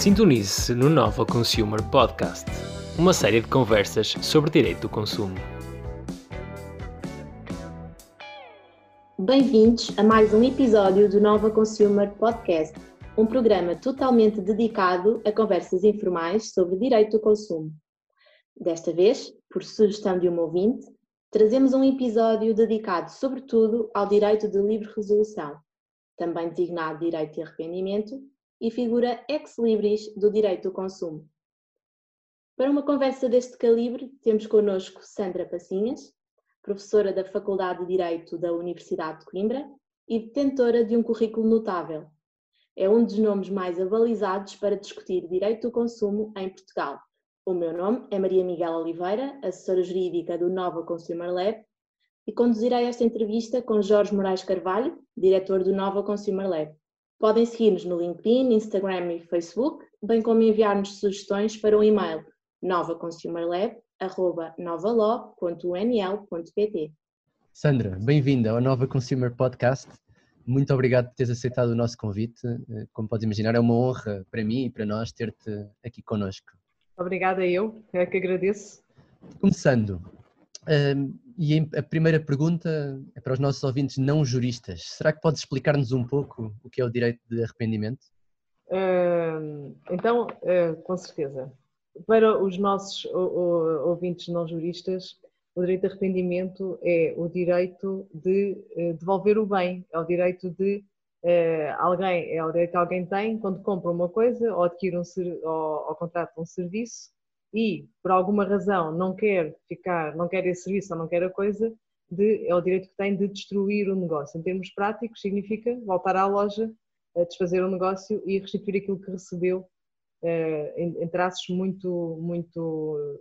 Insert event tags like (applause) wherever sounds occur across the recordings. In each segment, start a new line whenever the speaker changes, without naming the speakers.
Sintonize-se no Nova Consumer Podcast, uma série de conversas sobre direito do consumo.
Bem-vindos a mais um episódio do Nova Consumer Podcast, um programa totalmente dedicado a conversas informais sobre direito do consumo. Desta vez, por sugestão de um ouvinte, trazemos um episódio dedicado sobretudo ao direito de livre resolução, também designado direito de arrependimento, e figura ex-libris do direito do consumo. Para uma conversa deste calibre, temos connosco Sandra Passinhas, professora da Faculdade de Direito da Universidade de Coimbra e detentora de um currículo notável. É um dos nomes mais avalizados para discutir direito do consumo em Portugal. O meu nome é Maria Miguel Oliveira, assessora jurídica do Nova Consumer Lab, e conduzirei esta entrevista com Jorge Moraes Carvalho, diretor do Nova Consumer Lab. Podem seguir-nos no LinkedIn, Instagram e Facebook, bem como enviar-nos sugestões para o e-mail novaconsumerlab.novalaw.unl.pt.
Sandra, bem-vinda ao Nova Consumer Podcast. Muito obrigado por teres aceitado o nosso convite. Eh, como podes imaginar, é uma honra para mim e para nós ter-te aqui connosco.
Obrigada eu, é que agradeço.
Começando, um, e a primeira pergunta é para os nossos ouvintes não juristas. Será que podes explicar-nos um pouco o que é o direito de arrependimento?
Uh, então, uh, com certeza. Para os nossos ouvintes não juristas, o direito de arrependimento é o direito de uh, devolver o bem, é o direito de eh, alguém, é o direito que alguém tem quando compra uma coisa ou adquire um ou, ou contrata um serviço e por alguma razão não quer ficar, não quer esse serviço ou não quer a coisa, de, é o direito que tem de destruir o negócio. Em termos práticos, significa voltar à loja, desfazer o negócio e restituir aquilo que recebeu, eh, em, traços muito, muito,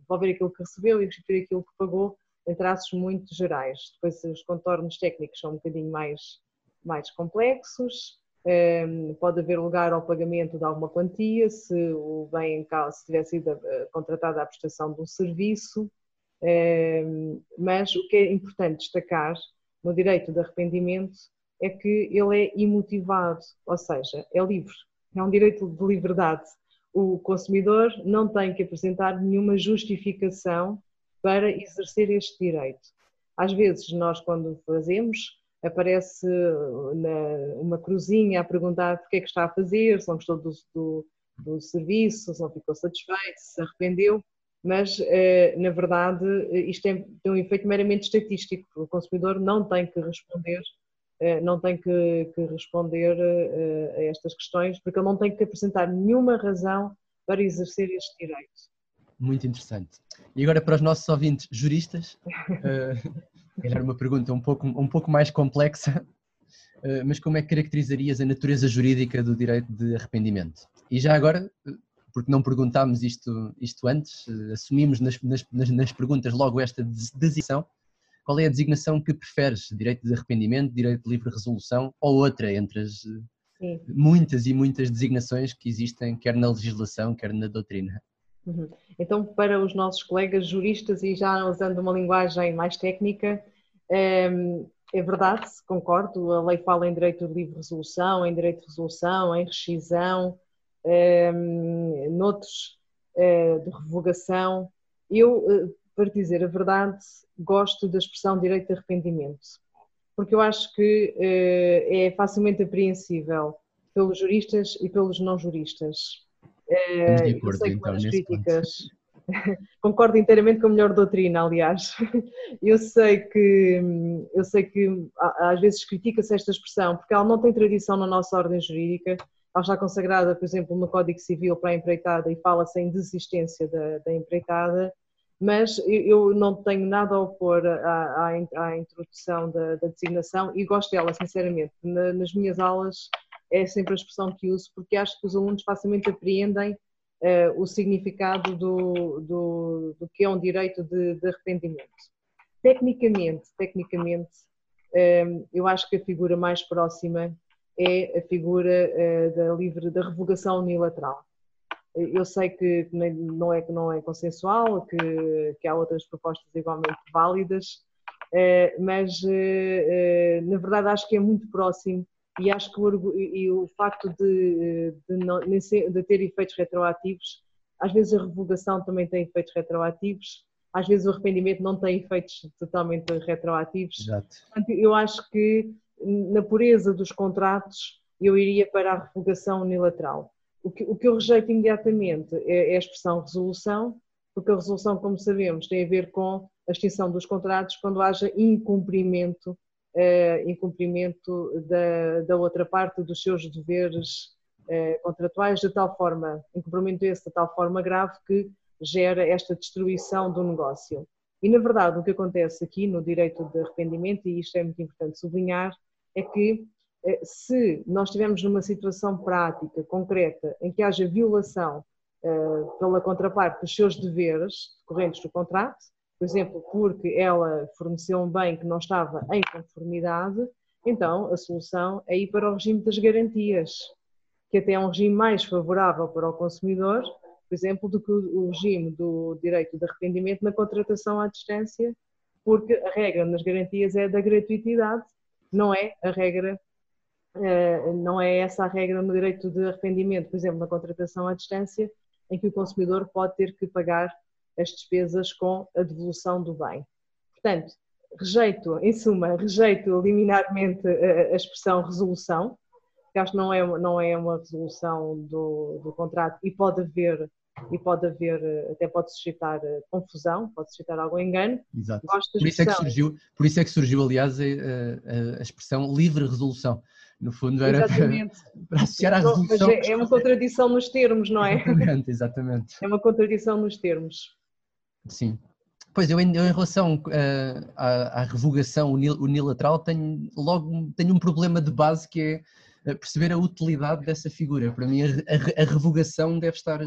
devolver aquilo que recebeu e restituir aquilo que pagou, em traços muito gerais. Depois os contornos técnicos são um bocadinho mais, mais complexos, pode haver lugar ao pagamento de alguma quantia, se o bem em causa, se tiver sido eh, contratada a prestação de um serviço, mas o que é importante destacar no direito de arrependimento é que ele é imotivado, ou seja, é livre, é um direito de liberdade. O consumidor não tem que apresentar nenhuma justificação para exercer este direito. Às vezes, nós, quando fazemos, aparece na, uma cruzinha a perguntar o que é que está a fazer, se não gostou do, do, do serviço, se não ficou satisfeito, se se arrependeu, mas eh, na verdade isto é, tem um efeito meramente estatístico, o consumidor não tem que responder não tem que, que responder a estas questões, porque ele não tem que apresentar nenhuma razão para exercer este direito.
Muito interessante. E agora para os nossos ouvintes juristas, (laughs) era uma pergunta um pouco, um pouco mais complexa, (laughs) eh, mas como é que caracterizarias a natureza jurídica do direito de arrependimento? E já agora, porque não perguntámos isto, isto antes, eh, assumimos nas, nas, nas perguntas logo esta designação, qual é a designação que preferes? Direito de arrependimento, direito de livre resolução ou outra entre as eh, Sim. muitas e muitas designações que existem, quer na legislação, quer na doutrina?
Uhum. Então, para os nossos colegas juristas, e já usando uma linguagem mais técnica, ehm, é verdade, concordo, a lei fala em direito de livre resolução, em direito de resolução, em rescisão, ehm, noutros eh, de revogação. Eu, eh, para dizer a verdade, gosto da expressão direito de arrependimento, porque eu acho que eh, é facilmente apreensível pelos juristas e pelos não juristas.
De acordo, sei então, críticas. (laughs)
Concordo inteiramente com a melhor doutrina, aliás. (laughs) Eu sei que, eu sei que às vezes critica-se esta expressão porque ela não tem tradição na nossa ordem jurídica. Ela está consagrada, por exemplo, no Código Civil para a empreitada e fala-se em desistência da, da empreitada, mas eu não tenho nada a opor à, à, à introdução da, da, designação e gosto dela, sinceramente. Na, nas minhas aulas é sempre a expressão que uso, porque acho que os alunos facilmente apreendem uh, o significado do, do, do, que é um direito de, de arrependimento. Tecnicamente, tecnicamente, um, eh, eu acho que a figura mais próxima é a figura uh, da livre da revogação unilateral. Eu sei que não é que não é consensual, que, que há outras propostas igualmente válidas, mas na verdade acho que é muito próximo e acho que o, e o facto de, de, não, de ter efeitos retroativos, às vezes a revogação também tem efeitos retroativos, às vezes o arrependimento não tem efeitos totalmente retroativos.
Exato.
Portanto, eu acho que na pureza dos contratos eu iria para a revogação unilateral. O que, o que eu rejeito imediatamente é, é a expressão resolução, porque a resolução, como sabemos, tem a ver com a extinção dos contratos quando haja incumprimento, eh, incumprimento da, da outra parte dos seus deveres eh, contratuais, de tal forma, incumprimento esse de tal forma grave que gera esta destruição do negócio. E, na verdade, o que acontece aqui no direito de arrependimento, e isto é muito importante sublinhar, é que eh, se nós estivermos numa situação prática, concreta, em que haja violação pela contraparte dos seus deveres decorrentes do contrato, por exemplo, porque ela forneceu um bem que não estava em conformidade, então a solução é ir para o regime das garantias, que até é um regime mais favorável para o consumidor, por exemplo, do que o regime do direito de arrependimento na contratação à distância, porque a regra nas garantias é da gratuitidade, não é a regra eh, não é essa a regra no direito de arrependimento, por exemplo, na contratação à distância, em que o consumidor pode ter que pagar as despesas com a devolução do bem. Portanto, rejeito, em suma, rejeito liminarmente a, expressão resolução, que acho que não é, não é uma resolução do, do contrato e pode haver e pode haver, até pode suscitar confusão, pode suscitar algum engano.
Exato. Por isso, é que surgiu, por isso é que surgiu, aliás, a, a, a expressão livre resolução. No fundo era para, (laughs) para, associar à resolução.
É, é, uma contradição nos termos, não é?
Exatamente, exatamente.
É uma contradição nos termos.
Sim. Pois eu, em, eu, em relação uh, à, à, revogação unilateral tenho logo tenho um problema de base que é eh, perceber a utilidade dessa figura. Para mim a, a, a revogação deve estar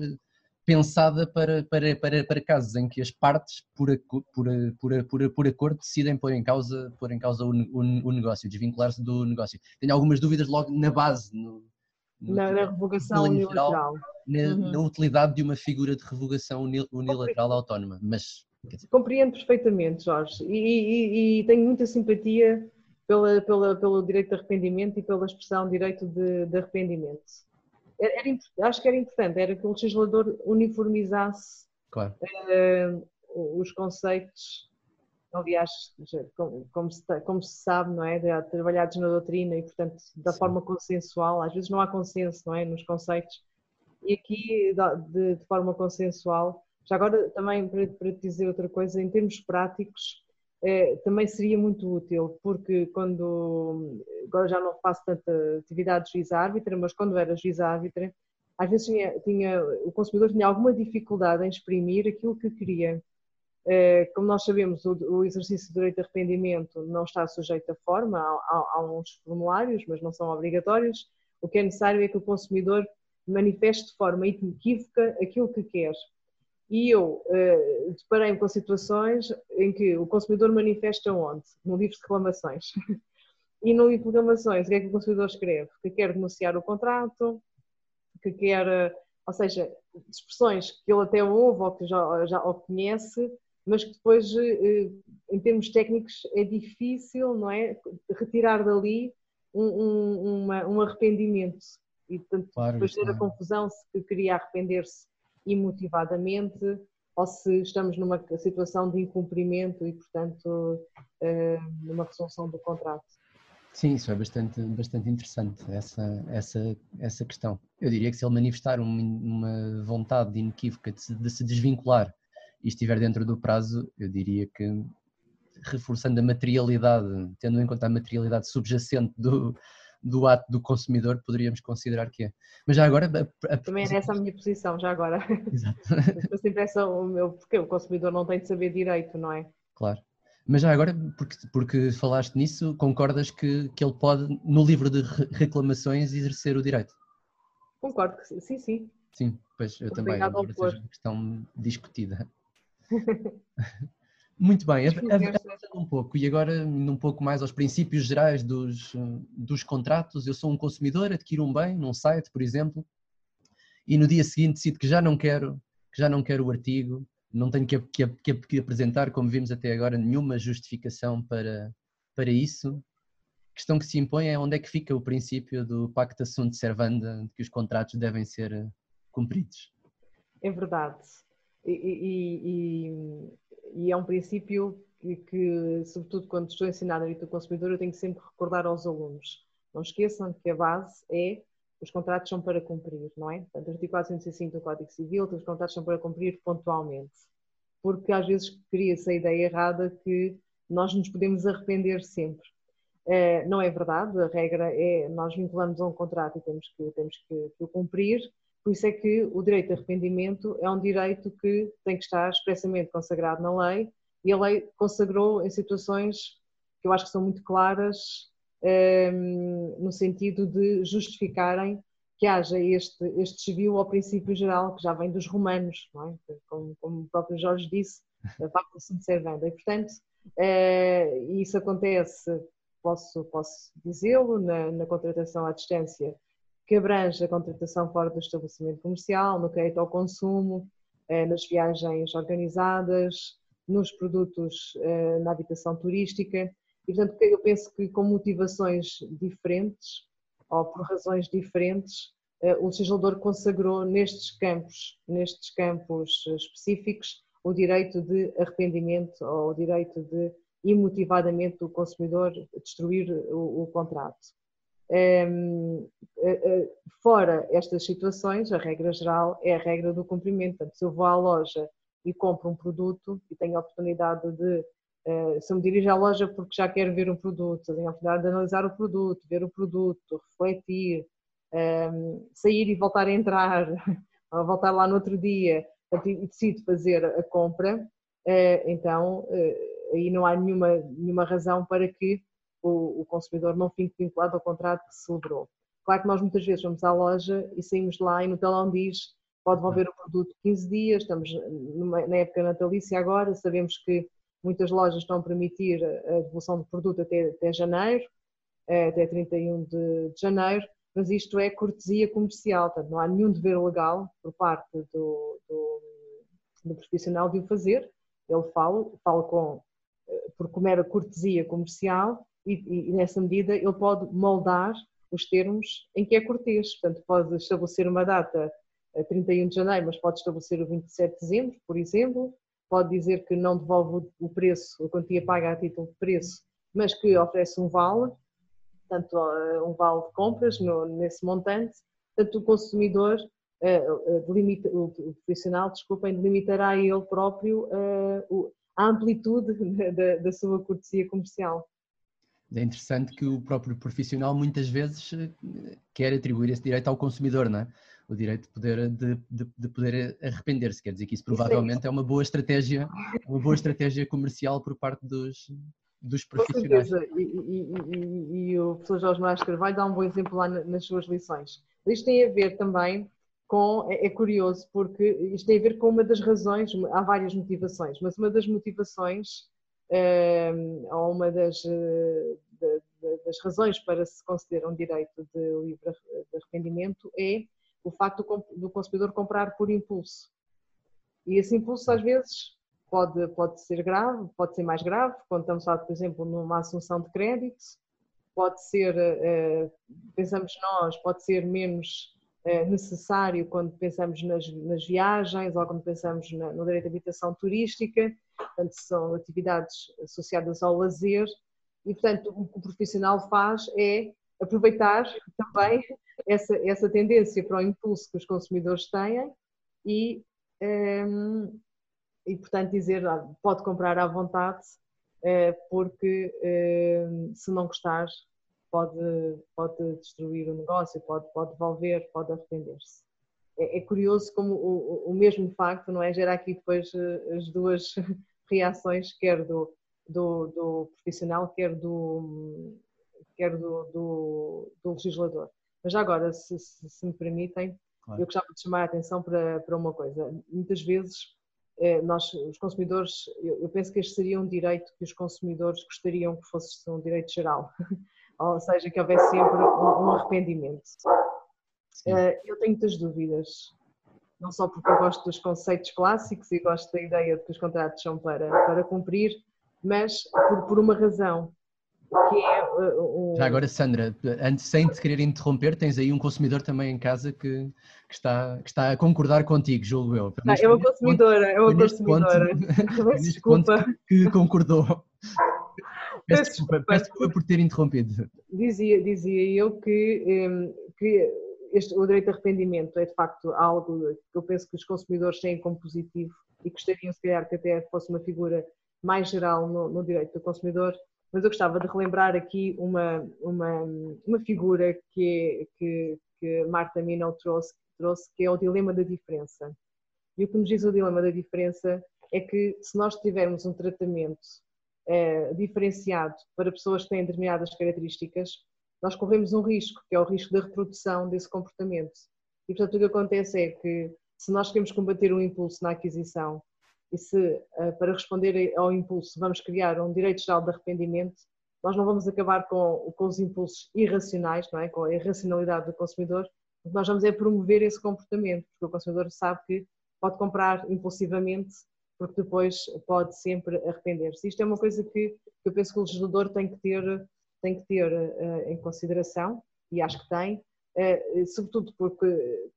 pensada para, para, para, para casos em que as partes, por, por, por, por, por acordo, decidem pôr em causa, pôr em causa o, o, o negócio, desvincular-se do negócio. Tenho algumas dúvidas logo na base, no,
na, na, revogação unilateral.
Na, uhum. na, utilidade de uma figura de revogação unilateral autónoma, mas...
Compreendo perfeitamente, Jorge, e, e, e, tenho muita simpatia pela, pela, pelo direito de arrependimento e pela expressão direito de, de arrependimento era, era, acho que era importante, era que o legislador uniformizasse
claro.
uh, os conceitos, aliás, como, como, se, como, se, sabe, não é, trabalhados na doutrina e, portanto, da Sim. forma consensual, às vezes não há consenso, não é, nos conceitos, e aqui de, de forma consensual. Já agora, também para, para te dizer outra coisa, em termos práticos, é, também seria muito útil, porque quando, agora já não faço tanta atividade de juiz-árbitra, mas quando era juiz-árbitra, às vezes tinha, tinha, o consumidor tinha alguma dificuldade em exprimir aquilo que queria. É, como nós sabemos, o, exercício do direito de arrependimento não está sujeito a forma, há, há, uns formulários, mas não são obrigatórios. O que é necessário é que o consumidor manifeste de forma inequívoca aquilo que quer e eu uh, deparei-me com situações em que o consumidor manifesta onde? No livro de reclamações. (laughs) e no livro de reclamações, o que é que o consumidor escreve? Que quer denunciar o contrato, que quer, ou seja, expressões que ele até ouve ou que já, já ou conhece, mas que depois, uh, em termos técnicos, é difícil, não é? Retirar dali um, um, uma, um arrependimento. E, portanto, claro, depois ter a é. confusão se queria arrepender-se imotivadamente ou se estamos numa situação de incumprimento e, portanto, eh, numa resolução do contrato.
Sim, isso é bastante, bastante interessante, essa, essa, essa questão. Eu diria que se ele manifestar uma vontade inequívoca de se, de se desvincular e estiver dentro do prazo, eu diria que reforçando a materialidade, tendo em conta a materialidade subjacente do, do ato do consumidor, poderíamos considerar que é. Mas já agora.
A, a... Também é essa a minha posição, já agora. Exato. (laughs) sempre essa, o meu, porque o consumidor não tem de saber direito, não é?
Claro. Mas já agora, porque, porque falaste nisso, concordas que, que ele pode, no livro de reclamações, exercer o direito?
Concordo que sim, sim. Sim,
pois eu também. Agora seja uma questão discutida. (laughs) Muito bem, avançando um pouco e agora indo um pouco mais aos princípios gerais dos, dos contratos. Eu sou um consumidor, adquiro um bem num site, por exemplo, e no dia seguinte decido que já não quero, que já não quero o artigo, não tenho que, que, que, que apresentar, como vimos até agora, nenhuma justificação para, para isso. questão que se impõe é onde é que fica o princípio do pacta sunt servanda, de que os contratos devem ser eh, cumpridos.
É verdade. E, e, e, é um princípio que, que, sobretudo quando estou a ensinar direito do consumidor, eu tenho que sempre recordar aos alunos. Não esqueçam que a base é os contratos são para cumprir, não é? Portanto, artigo 405 do Código Civil, os contratos são para cumprir pontualmente. Porque às vezes cria-se a ideia errada que nós nos podemos arrepender sempre. Eh, não é verdade, a regra é nós vinculamos a um contrato e temos que, temos que, que o cumprir, por isso é que o direito de arrependimento é um direito que tem que estar expressamente consagrado na lei e a lei consagrou em situações que eu acho que são muito claras ehm, no sentido de justificarem que haja este, este desvio ao princípio geral que já vem dos romanos, é? como, como, o próprio Jorge disse, a (laughs) pacta sunt servanda. E, portanto, eh, isso acontece posso, posso dizê-lo, na, na, contratação à distância, que abrange a contratação fora do estabelecimento comercial, no crédito ao consumo, eh, nas viagens organizadas, nos produtos eh, na habitação turística. E, portanto, eu penso que com motivações diferentes ou por razões diferentes, eh, o legislador consagrou nestes campos, nestes campos específicos, o direito de arrependimento ou o direito de imotivadamente o consumidor destruir o, o contrato. Fora estas situações, a regra geral é a regra do cumprimento. Portanto, se eu vou à loja e compro um produto e tenho a oportunidade de, uh, se eu me dirijo à loja porque já quero ver um produto, tenho a oportunidade de analisar o produto, ver o produto, refletir, sair e voltar a entrar, (laughs) voltar lá no outro dia, e decido fazer a compra, uh, então uh, aí não há nenhuma, nenhuma razão para que o, o, consumidor não fique vinculado ao contrato que celebrou. Claro que nós muitas vezes vamos à loja e saímos de lá e no telão diz pode devolver o produto 15 dias, estamos numa, na época natalícia agora, sabemos que muitas lojas estão a permitir a devolução do produto até, até janeiro, eh, até 31 de, de janeiro, mas isto é cortesia comercial, portanto não há nenhum dever legal por parte do, do, do profissional de o fazer, ele fala, fala com por como era cortesia comercial e, e, nessa medida ele pode moldar os termos em que é cortês. Portanto, pode estabelecer uma data a 31 de janeiro, mas pode estabelecer o 27 de dezembro, por exemplo. Pode dizer que não devolve o preço, a quantia paga a título de preço, mas que oferece um vale, portanto, um vale de compras no, nesse montante. Portanto, o consumidor, uh, delimita, o profissional, desculpem, delimitará ele próprio uh, a amplitude (laughs) da, da sua cortesia comercial.
É interessante que o próprio profissional muitas vezes eh, quer atribuir esse direito ao consumidor, não é? O direito de poder, de, de, de poder arrepender-se. Quer dizer que isso provavelmente é, uma boa estratégia, uma boa estratégia comercial por parte dos, dos profissionais.
Com certeza. E, e, e, e o professor Jorge Moraes Carvalho dá um bom exemplo lá nas suas lições. Isto tem a ver também com, é, é, curioso porque isto tem a ver com uma das razões, há várias motivações, mas uma das motivações, ou uma das, eh, das razões para se conceder um direito de livre arrependimento é o facto do consumidor comprar por impulso. E esse impulso às vezes pode, pode ser grave, pode ser mais grave, quando estamos falar, por exemplo, numa assunção de crédito, pode ser, eh, pensamos nós, pode ser menos é necessário quando pensamos nas, nas viagens ou quando pensamos no direito de habitação turística, portanto, são atividades associadas ao lazer e, portanto, o que o profissional faz é aproveitar também essa, essa tendência para o impulso que os consumidores têm e, um, ehm, e portanto, dizer ah, pode comprar à vontade eh, porque ehm, se não gostar pode, pode destruir o negócio, pode, pode devolver, pode arrepender-se. É, é, curioso como o, o, mesmo facto, não é? Gera aqui depois eh, as duas (laughs) reações, quer do, do, do profissional, quer do, quer do, do, do legislador. Mas agora, se, se, se me permitem, claro. eu gostava de chamar a atenção para, para uma coisa. Muitas vezes, eh, nós, os consumidores, eu, eu penso que este seria um direito que os consumidores gostariam que fosse um direito geral. (laughs) ou seja, que houvesse sempre um, arrependimento. Uh, eu tenho muitas dúvidas, não só porque eu gosto dos conceitos clássicos e gosto da ideia de que os contratos são para, para cumprir, mas por, por uma razão, que é
um... Já agora, Sandra, antes, sem te querer interromper, tens aí um consumidor também em casa que, que, está, que está a concordar contigo, julgo eu.
Ah, é uma consumidora, é uma consumidora.
Desculpa. Que concordou. Peço desculpa, peço desculpa por ter interrompido.
Dizia, dizia eu que, que este, o direito de arrependimento é de facto algo que eu penso que os consumidores têm como positivo e gostariam se calhar que até fosse uma figura mais geral no, no direito do consumidor, mas eu gostava de relembrar aqui uma, uma, uma figura que, que, que Marta Minow trouxe, trouxe, que é o dilema da diferença. E o que nos diz o dilema da diferença é que se nós tivermos um tratamento é, diferenciado para pessoas que têm determinadas características, nós corremos um risco, que é o risco da reprodução desse comportamento. E portanto o que acontece é que se nós queremos combater o impulso na aquisição e se eh, para responder ao impulso vamos criar um direito geral de arrependimento, nós não vamos acabar com, com os impulsos irracionais, não é? com a irracionalidade do consumidor, o que nós vamos é promover esse comportamento, porque o consumidor sabe que pode comprar impulsivamente porque depois pode sempre arrepender-se. Isto é uma coisa que, que, eu penso que o legislador tem que ter, tem que ter uh, em consideração, e acho que tem, uh, sobretudo porque,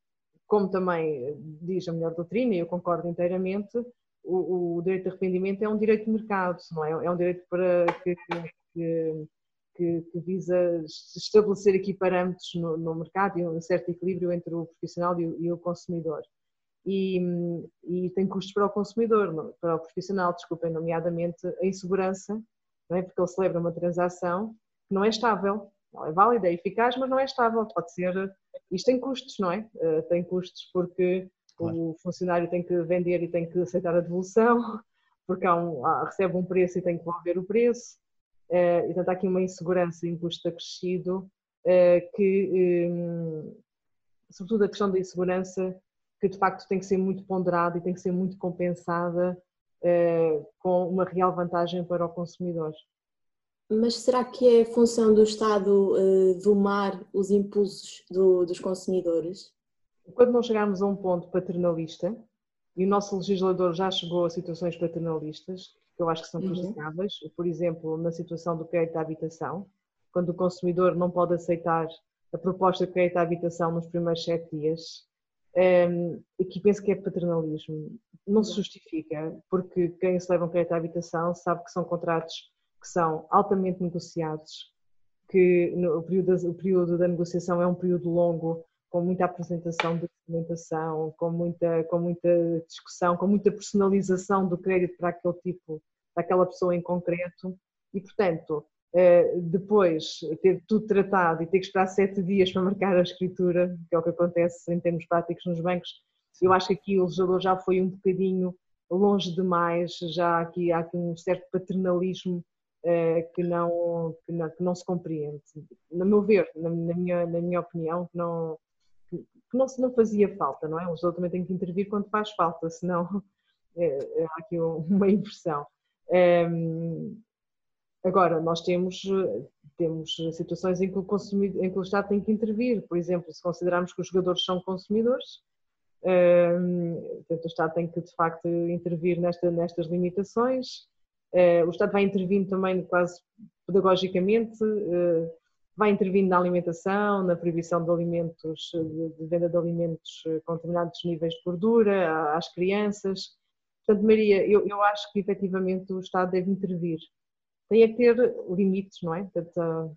como também diz a melhor doutrina, e eu concordo inteiramente, o, o, direito de arrependimento é um direito de mercado, não é? É um direito para que, que, que, que visa estabelecer aqui parâmetros no, no, mercado e um certo equilíbrio entre o profissional e o, e o consumidor e, e, tem custos para o consumidor, para o profissional, desculpem, nomeadamente a insegurança, não é? porque ele celebra uma transação não é estável, não é válida, é eficaz, mas não é estável, pode ser, isto tem custos, não é? Uh, tem custos porque claro. o funcionário tem que vender e tem que aceitar a devolução, (laughs) porque há um, há, recebe um preço e tem que devolver o preço, uh, e portanto há aqui uma insegurança e um custo acrescido uh, que, um, sobretudo a questão da insegurança, que de facto tem que ser muito ponderada e tem que ser muito compensada com uma real vantagem para o consumidor.
Mas será que é função do Estado eh, domar os impulsos do, dos consumidores?
Quando não chegarmos a um ponto paternalista, e o nosso legislador já chegou a situações paternalistas, que eu acho que são justificáveis, uhum. por exemplo, na situação do crédito à habitação, quando o consumidor não pode aceitar a proposta de crédito à habitação nos primeiros sete dias, um, aqui penso que é paternalismo. Não se justifica, porque quem se leva um crédito à habitação sabe que são contratos que são altamente negociados, que no, o, período da, o período da negociação é um período longo, com muita apresentação de documentação, com muita, com muita discussão, com muita personalização do crédito para aquele tipo, para aquela pessoa em concreto. E, portanto, eh, depois ter tudo tratado e ter que esperar sete dias para marcar a escritura, que é o que acontece em termos práticos nos bancos, eu acho que aqui o legislador já foi um bocadinho longe demais, já aqui há aqui um certo paternalismo que, não, que, não, que não se compreende. No meu ver, na, minha, na minha opinião, que não, que não, não fazia falta, não é? O legislador também tem que intervir quando faz falta, senão é, (laughs) há aqui uma inversão. Ehm, Agora, nós temos, temos situações em que, o consumidor, em que o Estado tem que intervir, por exemplo, se considerarmos que os jogadores são consumidores, um, o Estado tem que de facto intervir nesta, nestas limitações. Uh, o Estado vai intervindo também quase pedagogicamente, uh, vai intervindo na alimentação, na proibição de alimentos, de, de, venda de alimentos com determinados níveis de gordura às crianças. Portanto, Maria, eu, eu acho que efetivamente o Estado deve intervir tem a ter limites, não é? Portanto,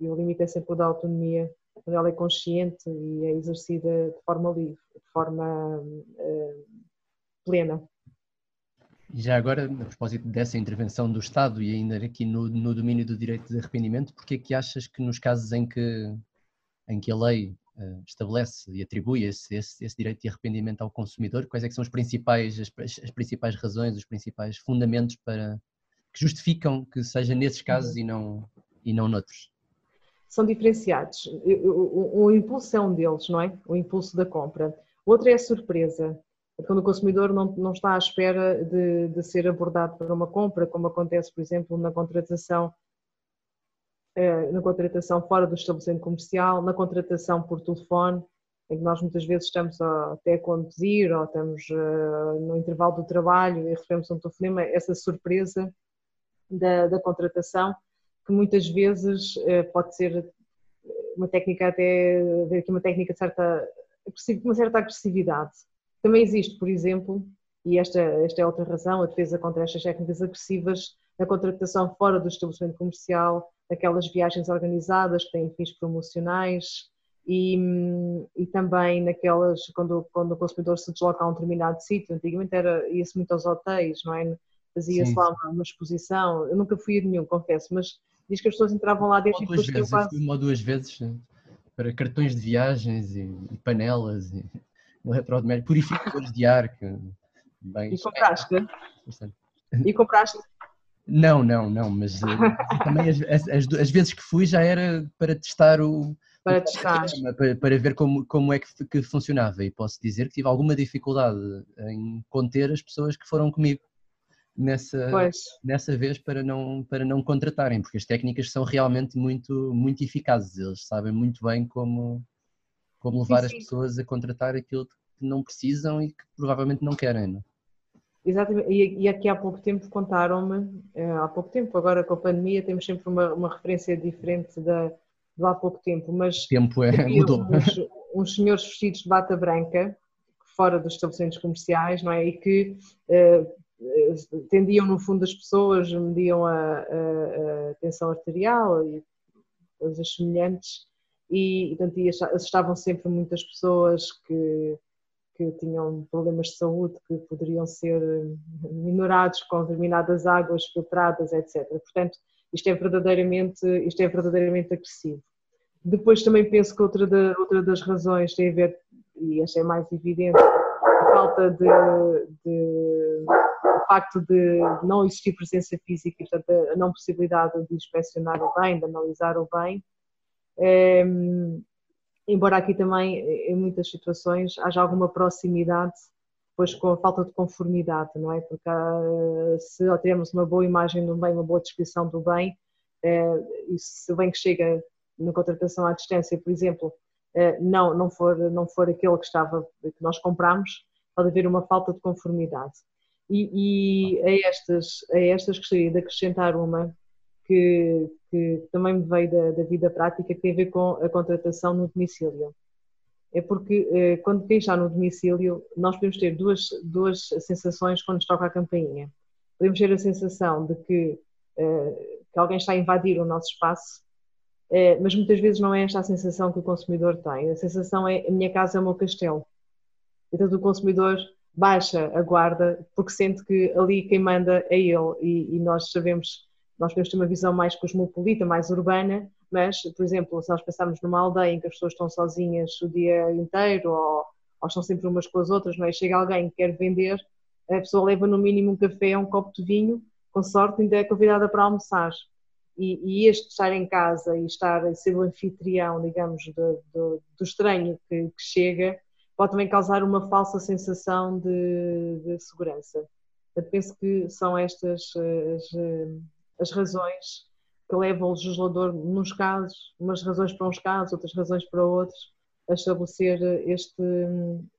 e o limite é sempre o da autonomia, quando ela é consciente e é exercida de forma livre, de forma uh, plena.
Já agora, a propósito dessa intervenção do Estado e ainda aqui no, no domínio do direito de arrependimento, porque é que achas que nos casos em que, em que a lei uh, estabelece e atribui esse, esse, esse, direito de arrependimento ao consumidor, quais é são os principais, as, as principais razões, os principais fundamentos para, que justificam que seja nesses casos e não, e não noutros?
São diferenciados. O, o, impulso é um deles, não é? O impulso da compra. O outro é a surpresa. Quando o consumidor não, não está à espera de, de ser abordado para uma compra, como acontece, por exemplo, na contratação eh, na contratação fora do estabelecimento comercial, na contratação por telefone, em que nós muitas vezes estamos até a conduzir ou estamos uh, no intervalo do trabalho e recebemos um telefonema, essa surpresa da, da contratação que muitas vezes pode ser uma técnica até, ver aqui uma técnica de certa, uma certa agressividade. Também existe, por exemplo, e esta, esta é outra razão, a defesa contra estas técnicas agressivas, a contratação fora do estabelecimento comercial, aquelas viagens organizadas que têm fins promocionais e, e também naquelas, quando, quando o consumidor se desloca a um determinado sítio, antigamente era, ia-se muito aos hotéis, não é? Fazia-se lá uma, uma, exposição, eu nunca fui a nenhum, confesso, mas diz que as pessoas entravam lá dentro
uma e depois vezes, quase... uma ou duas vezes eh, para cartões de viagens e, e panelas e purificadores de ar que
Bem, e compraste? É, e compraste?
Não, não, não, mas uh, também as, as, as, vezes que fui já era para testar o.
Para testar.
Para, para, ver como, como é que, que funcionava. E posso dizer que tive alguma dificuldade em conter as pessoas que foram comigo nessa, nessa vez para não, para não contratarem, porque as técnicas são realmente muito, muito eficazes. Eles sabem muito bem como, como levar sim, sim. as pessoas a contratar aquilo que não precisam e que provavelmente não querem. Não? É?
Exatamente, e, aqui há pouco tempo contaram-me, eh, há pouco tempo, agora com a pandemia temos sempre uma, uma referência diferente da, do há pouco tempo, mas
o tempo é, mudou.
Uns, uns, senhores vestidos de bata branca, fora dos estabelecimentos comerciais, não é? E que uh, tendiam no fundo as pessoas, mediam a, a, a tensão arterial e coisas semelhantes, e portanto, assustavam sempre muitas pessoas que que tinham problemas de saúde que poderiam ser minorados com determinadas águas filtradas, etc. Portanto, isto é verdadeiramente, isto é verdadeiramente agressivo. Depois também penso que outra, de, outra das razões tem a ver, e esta é mais evidente, a falta de, de o facto de não existir presença física e, portanto, a não possibilidade de inspecionar o bem, de analisar o bem. Ehm, embora aqui também, em muitas situações, haja alguma proximidade depois com a falta de conformidade, não é? Porque uh, se temos uma boa imagem do bem, uma boa descrição do bem, uh, e se o bem que chega na contratação à distância, por exemplo, não, não, for, não for aquele que, estava, que nós compramos, pode haver uma falta de conformidade. E, e a, estas, a estas gostaria de acrescentar uma que, que também me veio da, da, vida prática, que tem a ver com a contratação no domicílio. É porque eh, quando quem está no domicílio, nós podemos ter duas, duas sensações quando nos toca a campainha. Podemos ter a sensação de que, eh, que alguém está a invadir o nosso espaço, eh, mas muitas vezes não é esta a sensação que o consumidor tem. A sensação é: a minha casa é o meu castelo. Então o consumidor baixa a guarda porque sente que ali quem manda é ele e, e nós sabemos nós podemos ter uma visão mais cosmopolita, mais urbana, mas, por exemplo, se nós pensarmos numa aldeia em que as pessoas estão sozinhas o dia inteiro ou, ou estão sempre umas com as outras, não é? chega alguém que quer vender, a pessoa leva no mínimo um café, um copo de vinho, com sorte ainda é convidada para almoçar. E, e este estar em casa e estar ser o anfitrião, digamos, do, do, do estranho que, que, chega, pode também causar uma falsa sensação de, de segurança. Eu penso que são estas as, as razões que levam o legislador, nos casos, umas razões para uns casos, outras razões para outros, a estabelecer este,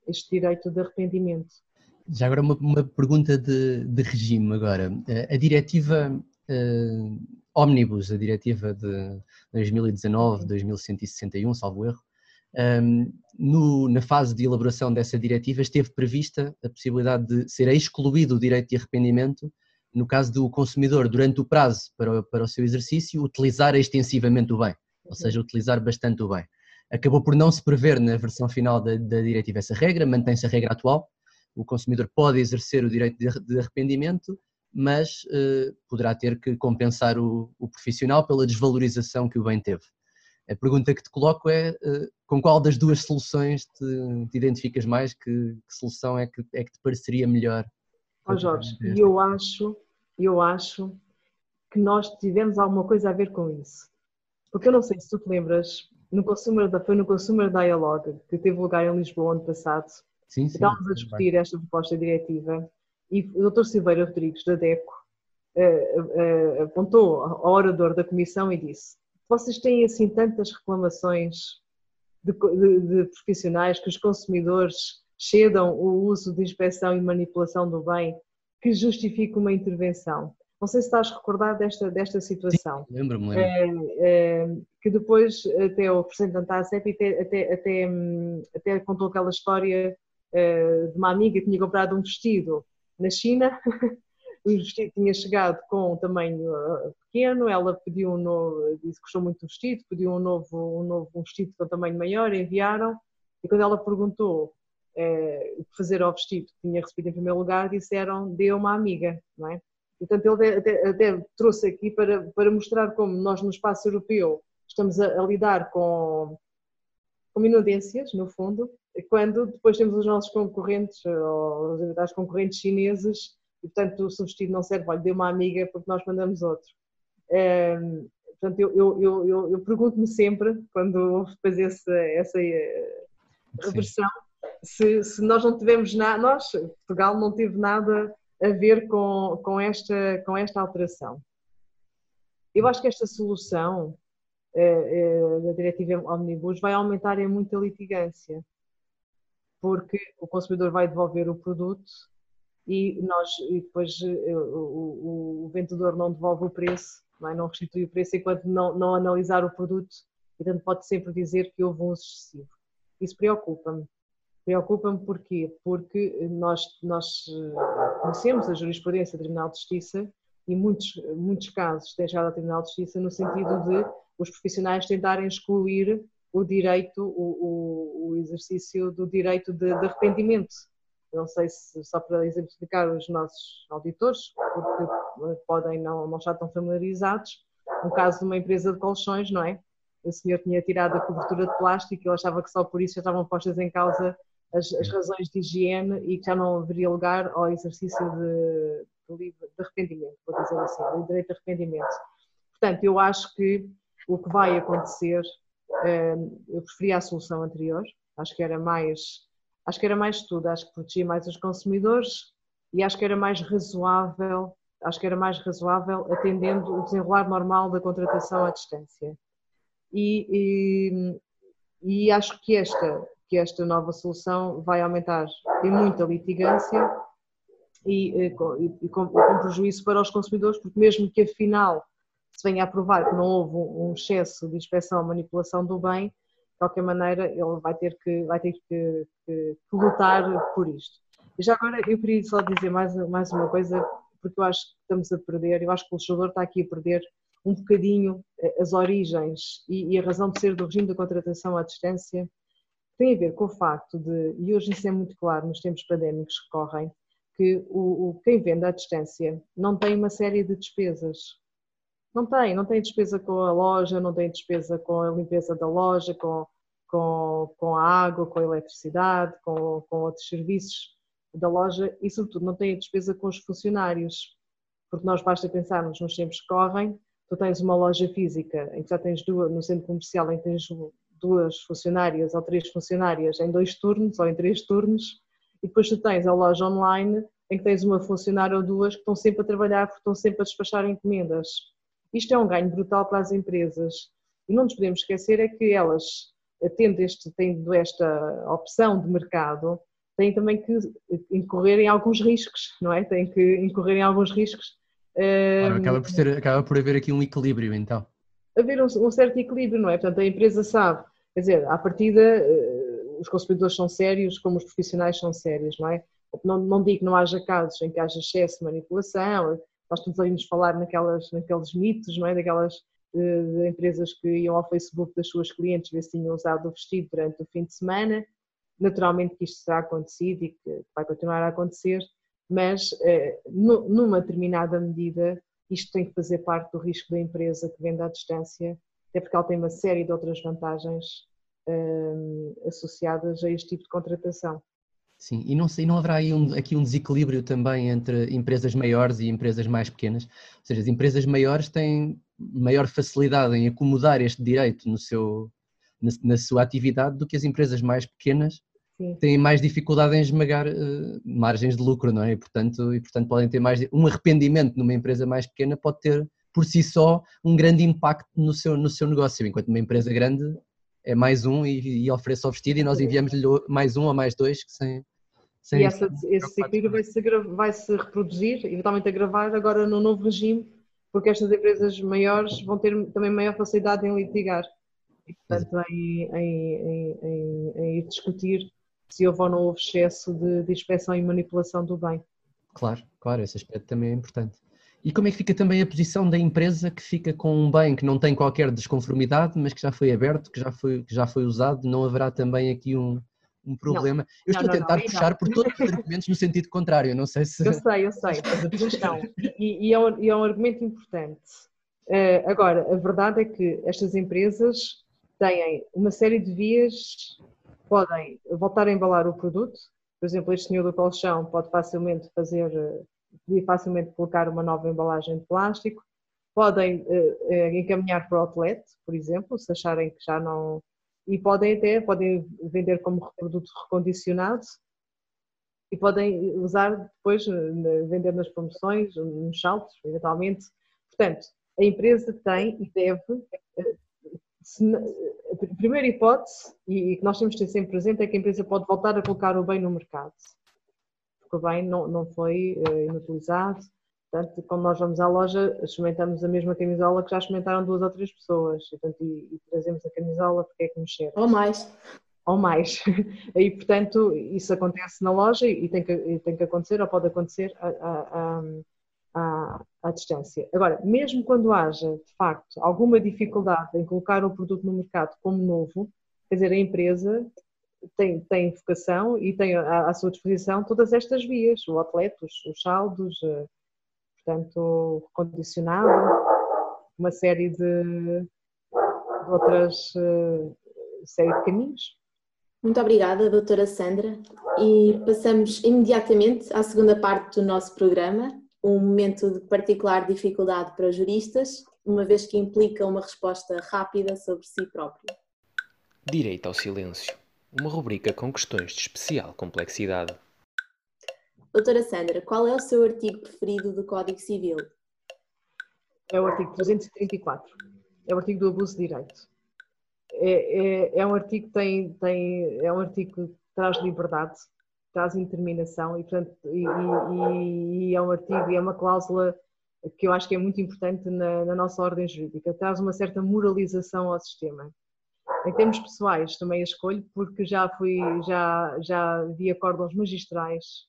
este direito de arrependimento.
Já agora uma, uma pergunta de, de, regime agora. A diretiva uh, Omnibus, a diretiva de 2019, 2161, salvo erro, um, ehm, no, na fase de elaboração dessa diretiva esteve prevista a possibilidade de ser excluído o direito de arrependimento no caso do consumidor, durante o prazo para, para o seu exercício, utilizar extensivamente o bem, ou seja, utilizar bastante o bem. Acabou por não se prever na versão final da, da diretiva essa regra, mantém-se a regra atual. O consumidor pode exercer o direito de arrependimento, mas eh, poderá ter que compensar o, o, profissional pela desvalorização que o bem teve. A pergunta que te coloco é eh, com qual das duas soluções te, te identificas mais? Que, que, solução é que, é que te pareceria melhor
Oh, Jorge, e eu acho, eu acho que nós tivemos alguma coisa a ver com isso. Porque eu não sei se tu te lembras, no Consumer, foi no Consumer Dialogue, que teve lugar em Lisboa ano passado.
Sim, sim.
Estávamos a discutir esta proposta diretiva e o Dr. Silveira Rodrigues, da DECO, eh, eh, apontou ao orador da comissão e disse: Vocês têm assim tantas reclamações de, de, de profissionais que os consumidores cedam o uso de inspeção e manipulação do bem que justifique uma intervenção. Não sei se estás recordado desta, desta situação.
Lembro-me, lembro. É,
é, que depois até o representante da ACEP até, até, até, até contou aquela história é, de uma amiga que tinha comprado um vestido na China, (laughs) o vestido tinha chegado com um tamanho pequeno, ela pediu um novo, disse que gostou muito do vestido, pediu um novo, um novo um vestido com tamanho maior, enviaram, e quando ela perguntou o que fazer ao vestido que tinha recebido em primeiro lugar, disseram, dê uma amiga, não é? Portanto, ele até, até, trouxe aqui para, para mostrar como nós no espaço europeu estamos a, a lidar com, com minudências, no fundo, quando depois temos os nossos concorrentes, ou os concorrentes chineses, e portanto se o vestido não serve, olha, dê uma amiga porque nós mandamos outro. É, portanto, eu, eu, eu, eu pergunto-me sempre, quando depois essa, essa eh, reversão, se, se, nós não tivemos nada, nós, Portugal, não teve nada a ver com, com, esta, com esta alteração. Eu acho que esta solução eh, eh, da diretiva Omnibus vai aumentar em muita litigância, porque o consumidor vai devolver o produto e, nós, e depois eh, o, o, vendedor não devolve o preço, não, é? não restitui o preço enquanto não, não analisar o produto, e portanto pode sempre dizer que houve um uso excessivo. Isso preocupa-me. Preocupa-me porquê? Porque nós, nós conhecemos a jurisprudência do Tribunal de Justiça e muitos, muitos casos têm chegado ao Tribunal de Justiça no sentido de os profissionais tentarem excluir o direito, o, o, o exercício do direito de, de, arrependimento. Não sei se, só para exemplificar os nossos auditores, porque podem não, não estar tão familiarizados, no caso de uma empresa de colchões, não é? O senhor tinha tirado a cobertura de plástico e ele achava que só por isso já estavam postas em causa as, as razões de higiene e que já não haveria lugar ao exercício de, de, de arrependimento, vou dizer assim, do direito de arrependimento. Portanto, eu acho que o que vai acontecer, eh, eu preferia a solução anterior, acho que era mais, acho que era mais tudo, acho que protegia mais os consumidores e acho que era mais razoável, acho que era mais razoável atendendo o desenrolar normal da contratação à distância. E, e, e acho que esta que esta nova solução vai aumentar em muita litigância e, eh, e, e, com, com, prejuízo para os consumidores, porque mesmo que afinal se venha a provar que não houve um excesso de inspeção ou manipulação do bem, de qualquer maneira ele vai ter que, vai ter que, que, que lutar por isto. E já agora eu queria só dizer mais, mais uma coisa, porque eu acho que estamos a perder, eu acho que o legislador está aqui a perder um bocadinho eh, as origens e, e a razão de ser do regime da contratação à distância tem a ver com o facto de, e hoje isso é muito claro nos tempos pandémicos que correm, que o, o, quem vende à distância não tem uma série de despesas. Não tem, não tem despesa com a loja, não tem despesa com a limpeza da loja, com, com, com a água, com a eletricidade, com, com outros serviços da loja e, sobretudo, não tem a despesa com os funcionários. Porque nós basta pensarmos nos tempos que correm, tu tens uma loja física em que já tens duas, no centro comercial em que tens duas funcionárias ou três funcionárias em dois turnos ou em três turnos, e depois tu tens a loja online em que tens uma funcionária ou duas que estão sempre a trabalhar, porque estão sempre a despachar encomendas. Isto é um ganho brutal para as empresas. E não nos podemos esquecer é que elas, tendo, este, tendo esta opção de mercado, têm também que incorrer em alguns riscos, não é? Têm que incorrer em alguns riscos.
Claro, acaba, por ser, acaba por haver aqui um equilíbrio, então
haver um, um, certo equilíbrio, não é? Portanto, a empresa sabe, quer dizer, à partida, uh, os consumidores são sérios, como os profissionais são sérios, não é? Não, não digo que não haja casos em que haja excesso de manipulação, nós estamos ali nos falar naquelas, naqueles mitos, não é? Daquelas uh, empresas que iam ao Facebook das suas clientes ver se tinham usado o vestido durante o fim de semana. Naturalmente que isto será acontecido e que vai continuar a acontecer, mas uh, numa determinada medida isto tem que fazer parte do risco da empresa que vende à distância, até porque ela tem uma série de outras vantagens um, associadas a este tipo de contratação.
Sim, e não, e não haverá um, aqui um desequilíbrio também entre empresas maiores e empresas mais pequenas? Ou seja, as empresas maiores têm maior facilidade em acomodar este direito no seu, na, na sua atividade do que as empresas mais pequenas Sim. têm mais dificuldade em esmagar uh, margens de lucro, não é? E portanto, e portanto podem ter mais um arrependimento numa empresa mais pequena pode ter por si só um grande impacto no seu no seu negócio, enquanto uma empresa grande é mais um e, e oferece o vestido e nós enviamos-lhe mais um ou mais dois sem
Sim, e essa, esse desequilíbrio vai se, vai se reproduzir, eventualmente a gravar agora no novo regime, porque estas empresas maiores vão ter também maior facilidade em litigar e, portanto, em, em, em, em, ir discutir se houve ou não houve excesso de, de inspeção e manipulação do bem.
Claro, claro, esse aspecto também é importante. E como é que fica também a posição da empresa que fica com um bem que não tem qualquer desconformidade, mas que já foi aberto, que já foi, que já foi usado? Não haverá também aqui um, um problema? Não. Eu estou não, a tentar não, puxar por todos os argumentos no sentido contrário, não sei se.
Eu sei, eu sei, mas E, e, é um, e é um argumento importante. Uh, agora, a verdade é que estas empresas têm uma série de vias, podem voltar a embalar o produto, por exemplo, este senhor do colchão pode facilmente fazer eh, podia facilmente colocar uma nova embalagem de plástico. Podem uh, encaminhar para o outlet, por exemplo, se acharem que já não. E podem até podem vender como produto recondicionado e podem usar depois, vender nas promoções, nos saltos, eventualmente. Portanto, a empresa tem e deve. Se, a primeira hipótese, e que nós temos de ter sempre presente, é que a empresa pode voltar a colocar o bem no mercado porque bem não, não foi uh, inutilizado. Portanto, quando nós vamos à loja, experimentamos a mesma camisola que já experimentaram duas ou três pessoas. E, portanto, e, e trazemos a camisola porque é que nos cheira.
Ou mais.
Ou mais. (laughs) E, portanto, isso acontece na loja e tem que, e tem que acontecer, ou pode acontecer à, à distância. Agora, mesmo quando haja, de facto, alguma dificuldade em colocar o produto no mercado como novo, quer dizer, a empresa tem, tem vocação e tem à, à, sua disposição todas estas vias, o atleta, os, os saldos, eh, portanto, condicionado, uma série de, de outras uh, série de caminhos.
Muito obrigada, doutora Sandra. E passamos imediatamente à segunda parte do nosso programa, um momento de particular dificuldade para os juristas, uma vez que implica uma resposta rápida sobre si próprio.
Direito ao silêncio uma rubrica com questões de especial complexidade.
Doutora Sandra, qual é o seu artigo preferido do Código Civil?
É o artigo 334. É o artigo do abuso de direito. É, é, é um artigo que tem, tem, é um artigo que traz liberdade, traz indeterminação e, portanto, e, e, e é um artigo e é uma cláusula que eu acho que é muito importante na, na nossa ordem jurídica. Traz uma certa moralização ao sistema em termos pessoais, também a escolho porque já fui, já, já vi acórdãos magistrais,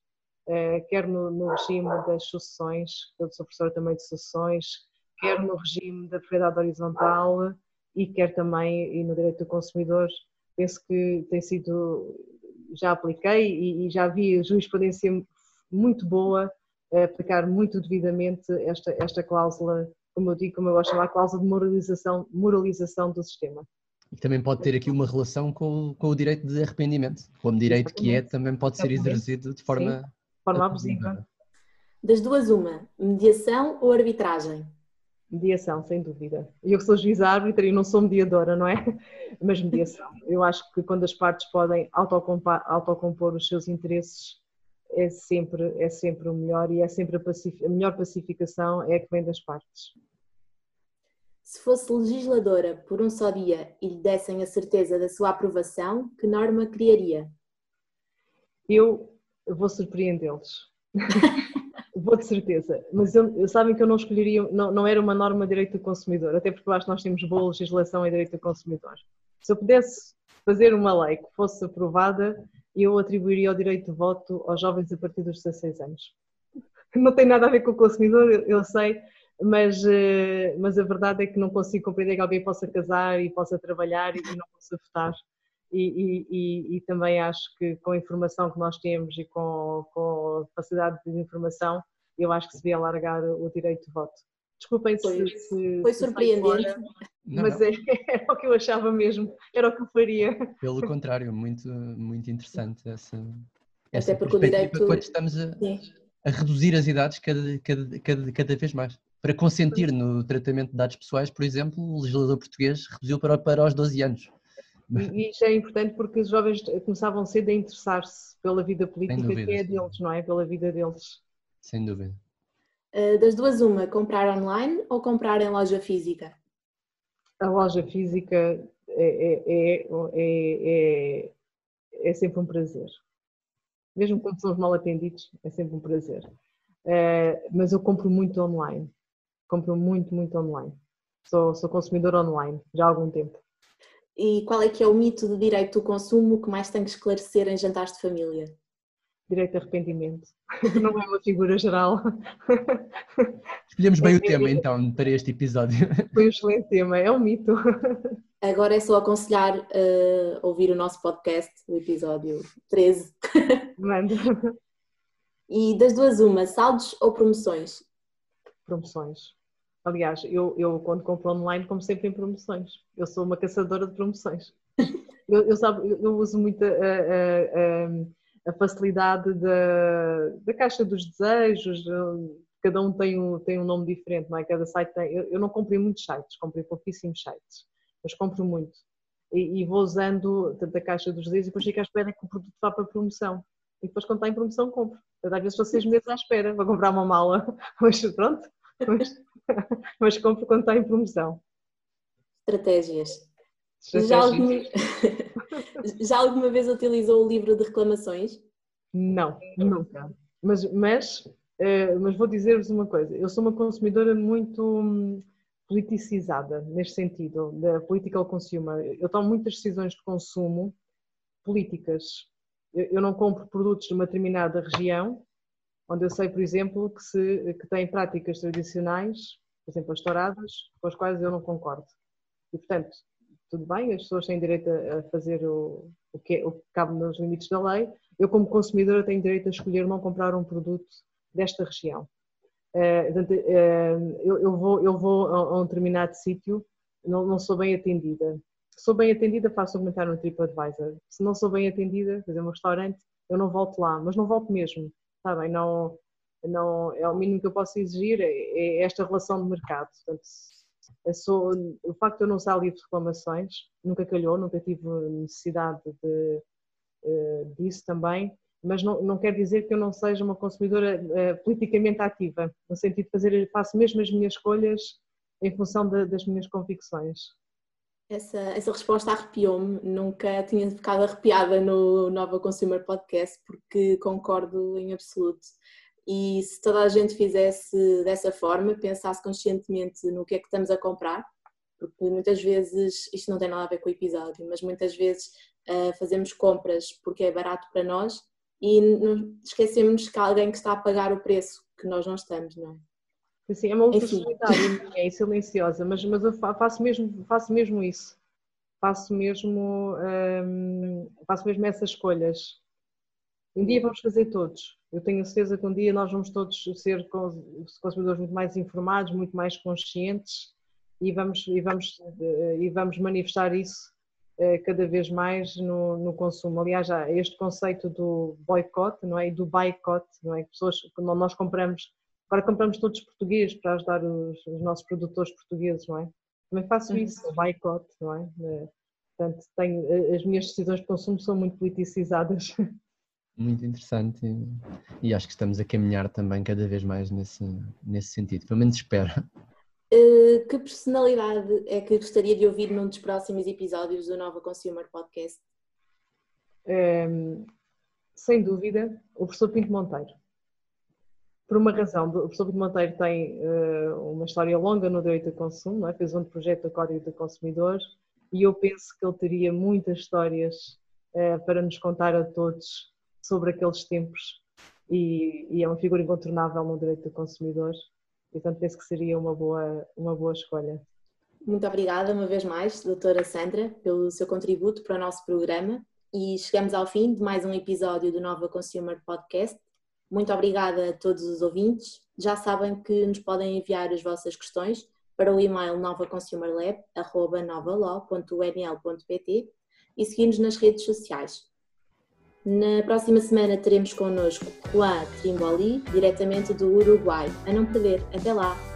eh, quer no, no, regime das sucessões, eu sou professora também de sucessões, quer no regime da propriedade horizontal e quer também e no direito do consumidor. Penso que tem sido, já apliquei e, e já vi jurisprudência muito boa aplicar muito devidamente esta, esta cláusula, como eu digo, como eu gosto de chamar, cláusula de moralização, moralização do sistema
e que também pode ter aqui uma relação com, com o direito de arrependimento. Como direito que é, também pode ser exercido de forma,
Sim, forma abusiva.
Das duas, uma, mediação ou arbitragem?
Mediação, sem dúvida. Eu que sou juiz árbitra e não sou mediadora, não é? (laughs) Mas mediação. Eu acho que quando as partes podem autocompor os seus interesses, é sempre, é sempre o melhor e é sempre a, a melhor pacificação é a que vem das partes.
Se fosse legisladora por um só dia e lhe dessem a certeza da sua aprovação, que norma criaria?
Eu vou surpreendê-los. (laughs) vou de certeza. Mas eu, sabem que eu não escolheria, não, não era uma norma de direito do consumidor, até porque eu acho que nós temos boa legislação em direito do consumidor. Se eu pudesse fazer uma lei que fosse aprovada, eu atribuiria o direito de voto aos jovens a partir dos 16 anos. (laughs) Não tem nada a ver com o consumidor, eu sei, mas, eh, mas a verdade é que não consigo compreender que alguém possa casar e possa trabalhar e não possa votar. E, e, e, também acho que com a informação que nós temos e com, com a facilidade de informação, eu acho que se devia alargar o direito de voto. Desculpem
se. se foi surpreendente.
Não, mas não. É, (laughs) era o que eu achava mesmo, era o que eu faria.
Pelo contrário, muito, muito interessante essa.
essa Até porque o direito.
Quando estamos a, a reduzir as idades cada, cada, cada, cada vez mais para consentir no tratamento de dados pessoais, por exemplo, o legislador português reduziu para, para os 12 anos.
E isto é importante porque os jovens começavam cedo a interessar-se pela vida política dúvida, que é deles, não é? Pela vida deles.
Sem dúvida.
Eh, das duas, uma, comprar online ou comprar em loja física?
A loja física é, é, é, é, é sempre um prazer. mesmo quando somos mal atendidos, é sempre um prazer. Uh, mas eu compro muito online, compro muito, muito online. Sou, sou consumidor online já há algum tempo.
E qual é que é o mito de direito do consumo que mais tem que esclarecer em jantares de família?
Direito de arrependimento. (laughs) Não é uma figura geral. (laughs)
Escolhemos bem o tema então para este episódio. (laughs)
Foi um excelente tema, é um mito.
Agora é só aconselhar uh, ouvir o nosso podcast, o episódio 13.
Manda.
E das duas, uma, saldos ou promoções?
Promoções. Aliás, eu, eu quando compro online, como sempre em promoções. Eu sou uma caçadora de promoções. (laughs) Eu, eu, sabe, eu uso muito a, a, a, facilidade da, da caixa dos desejos, cada um tem um, tem um nome diferente, não é? Cada site tem. Eu, eu não comprei muitos sites, comprei pouquíssimos sites, mas compro muito. E, e vou usando a caixa dos desejos e depois fico à espera que o produto vá para promoção. E depois, quando está em promoção, compro. Às vezes estou seis meses à espera para comprar uma mala, (laughs) mas pronto, mas, (laughs) mas compro quando está em promoção.
Estratégias. Estratégias. Já, alguma... (laughs) Já alguma vez utilizou o livro de reclamações?
Não, nunca. Mas, mas, uh, mas vou dizer-vos uma coisa: eu sou uma consumidora muito hum, politicizada, neste sentido, da political consumer. Eu tomo muitas decisões de consumo políticas. Eu não compro produtos de uma determinada região onde eu sei, por exemplo, que, se, que tem práticas tradicionais, por exemplo, as touradas, com as quais eu não concordo. E, portanto, tudo bem, as pessoas têm direito a fazer o, o, que, o que cabe nos limites da lei. Eu, como consumidora, tenho direito a escolher não comprar um produto desta região. Portanto, uh, eu, vou, eu vou a, um determinado sítio, não, sou bem atendida. Se sou bem atendida, faço um comentário no TripAdvisor. Se não sou bem atendida, exemplo, um restaurante, eu não volto lá, mas não volto mesmo está bem, não, não, é o mínimo que eu posso exigir, é, é esta relação de mercado. Portanto, sou, o facto de eu não usar livro de reclamações, nunca calhou, nunca tive necessidade de, uh, disso também, mas não, não quer dizer que eu não seja uma consumidora uh, politicamente ativa, no sentido de fazer, faço mesmo as minhas escolhas em função de, das minhas convicções.
Essa, essa resposta arrepiou-me, nunca tinha ficado arrepiada no Nova Consumer Podcast, porque concordo em absoluto. E se toda a gente fizesse dessa forma, pensasse conscientemente no que é que estamos a comprar, porque muitas vezes, isto não tem nada a ver com o episódio, mas muitas vezes uh, fazemos compras porque é barato para nós e esquecemos que há alguém que está a pagar o preço que nós não estamos, não é?
Assim, é uma luta solitária é silenciosa, mas, mas eu faço mesmo, faço mesmo isso. Faço mesmo, hum, faço mesmo essas escolhas. Um dia vamos fazer todos. Eu tenho a certeza que um dia nós vamos todos ser consumidores muito mais informados, muito mais conscientes e vamos, e vamos, e vamos manifestar isso eh, cada vez mais no, no consumo. Aliás, já este conceito do boicote, não é? E do boicote, não é? Pessoas, nós compramos Agora compramos todos portugueses para ajudar os, os nossos produtores portugueses, não é? Também faço uhum. isso, boicote, não é? Eh, portanto, tenho, eh, as minhas decisões de consumo são muito politicizadas. (laughs)
Muito interessante e acho que estamos a caminhar também cada vez mais nesse, nesse sentido, pelo menos espero.
Uh, que personalidade é que gostaria de ouvir num dos próximos episódios do Nova Consumer Podcast?
Um, ehm, sem dúvida, o professor Pinto Monteiro por uma razão. O professor Pinto Monteiro tem uh, uma história longa no direito ao consumo, é? fez um projeto do Código do Consumidor e eu penso que ele teria muitas histórias uh, para nos contar a todos sobre aqueles tempos e, e, é uma figura incontornável no direito do consumidor e portanto penso que seria uma boa, uma boa escolha.
Muito obrigada uma vez mais, doutora Sandra, pelo seu contributo para o nosso programa e chegamos ao fim de mais um episódio do Nova Consumer Podcast. Muito obrigada a todos os ouvintes. Já sabem que nos podem enviar as vossas questões para o e-mail novaconsumerlab.novalaw.unl.pt e seguir-nos nas redes sociais. Na próxima semana teremos connosco Juan Trimboli, diretamente do Uruguai. A não perder. Até lá!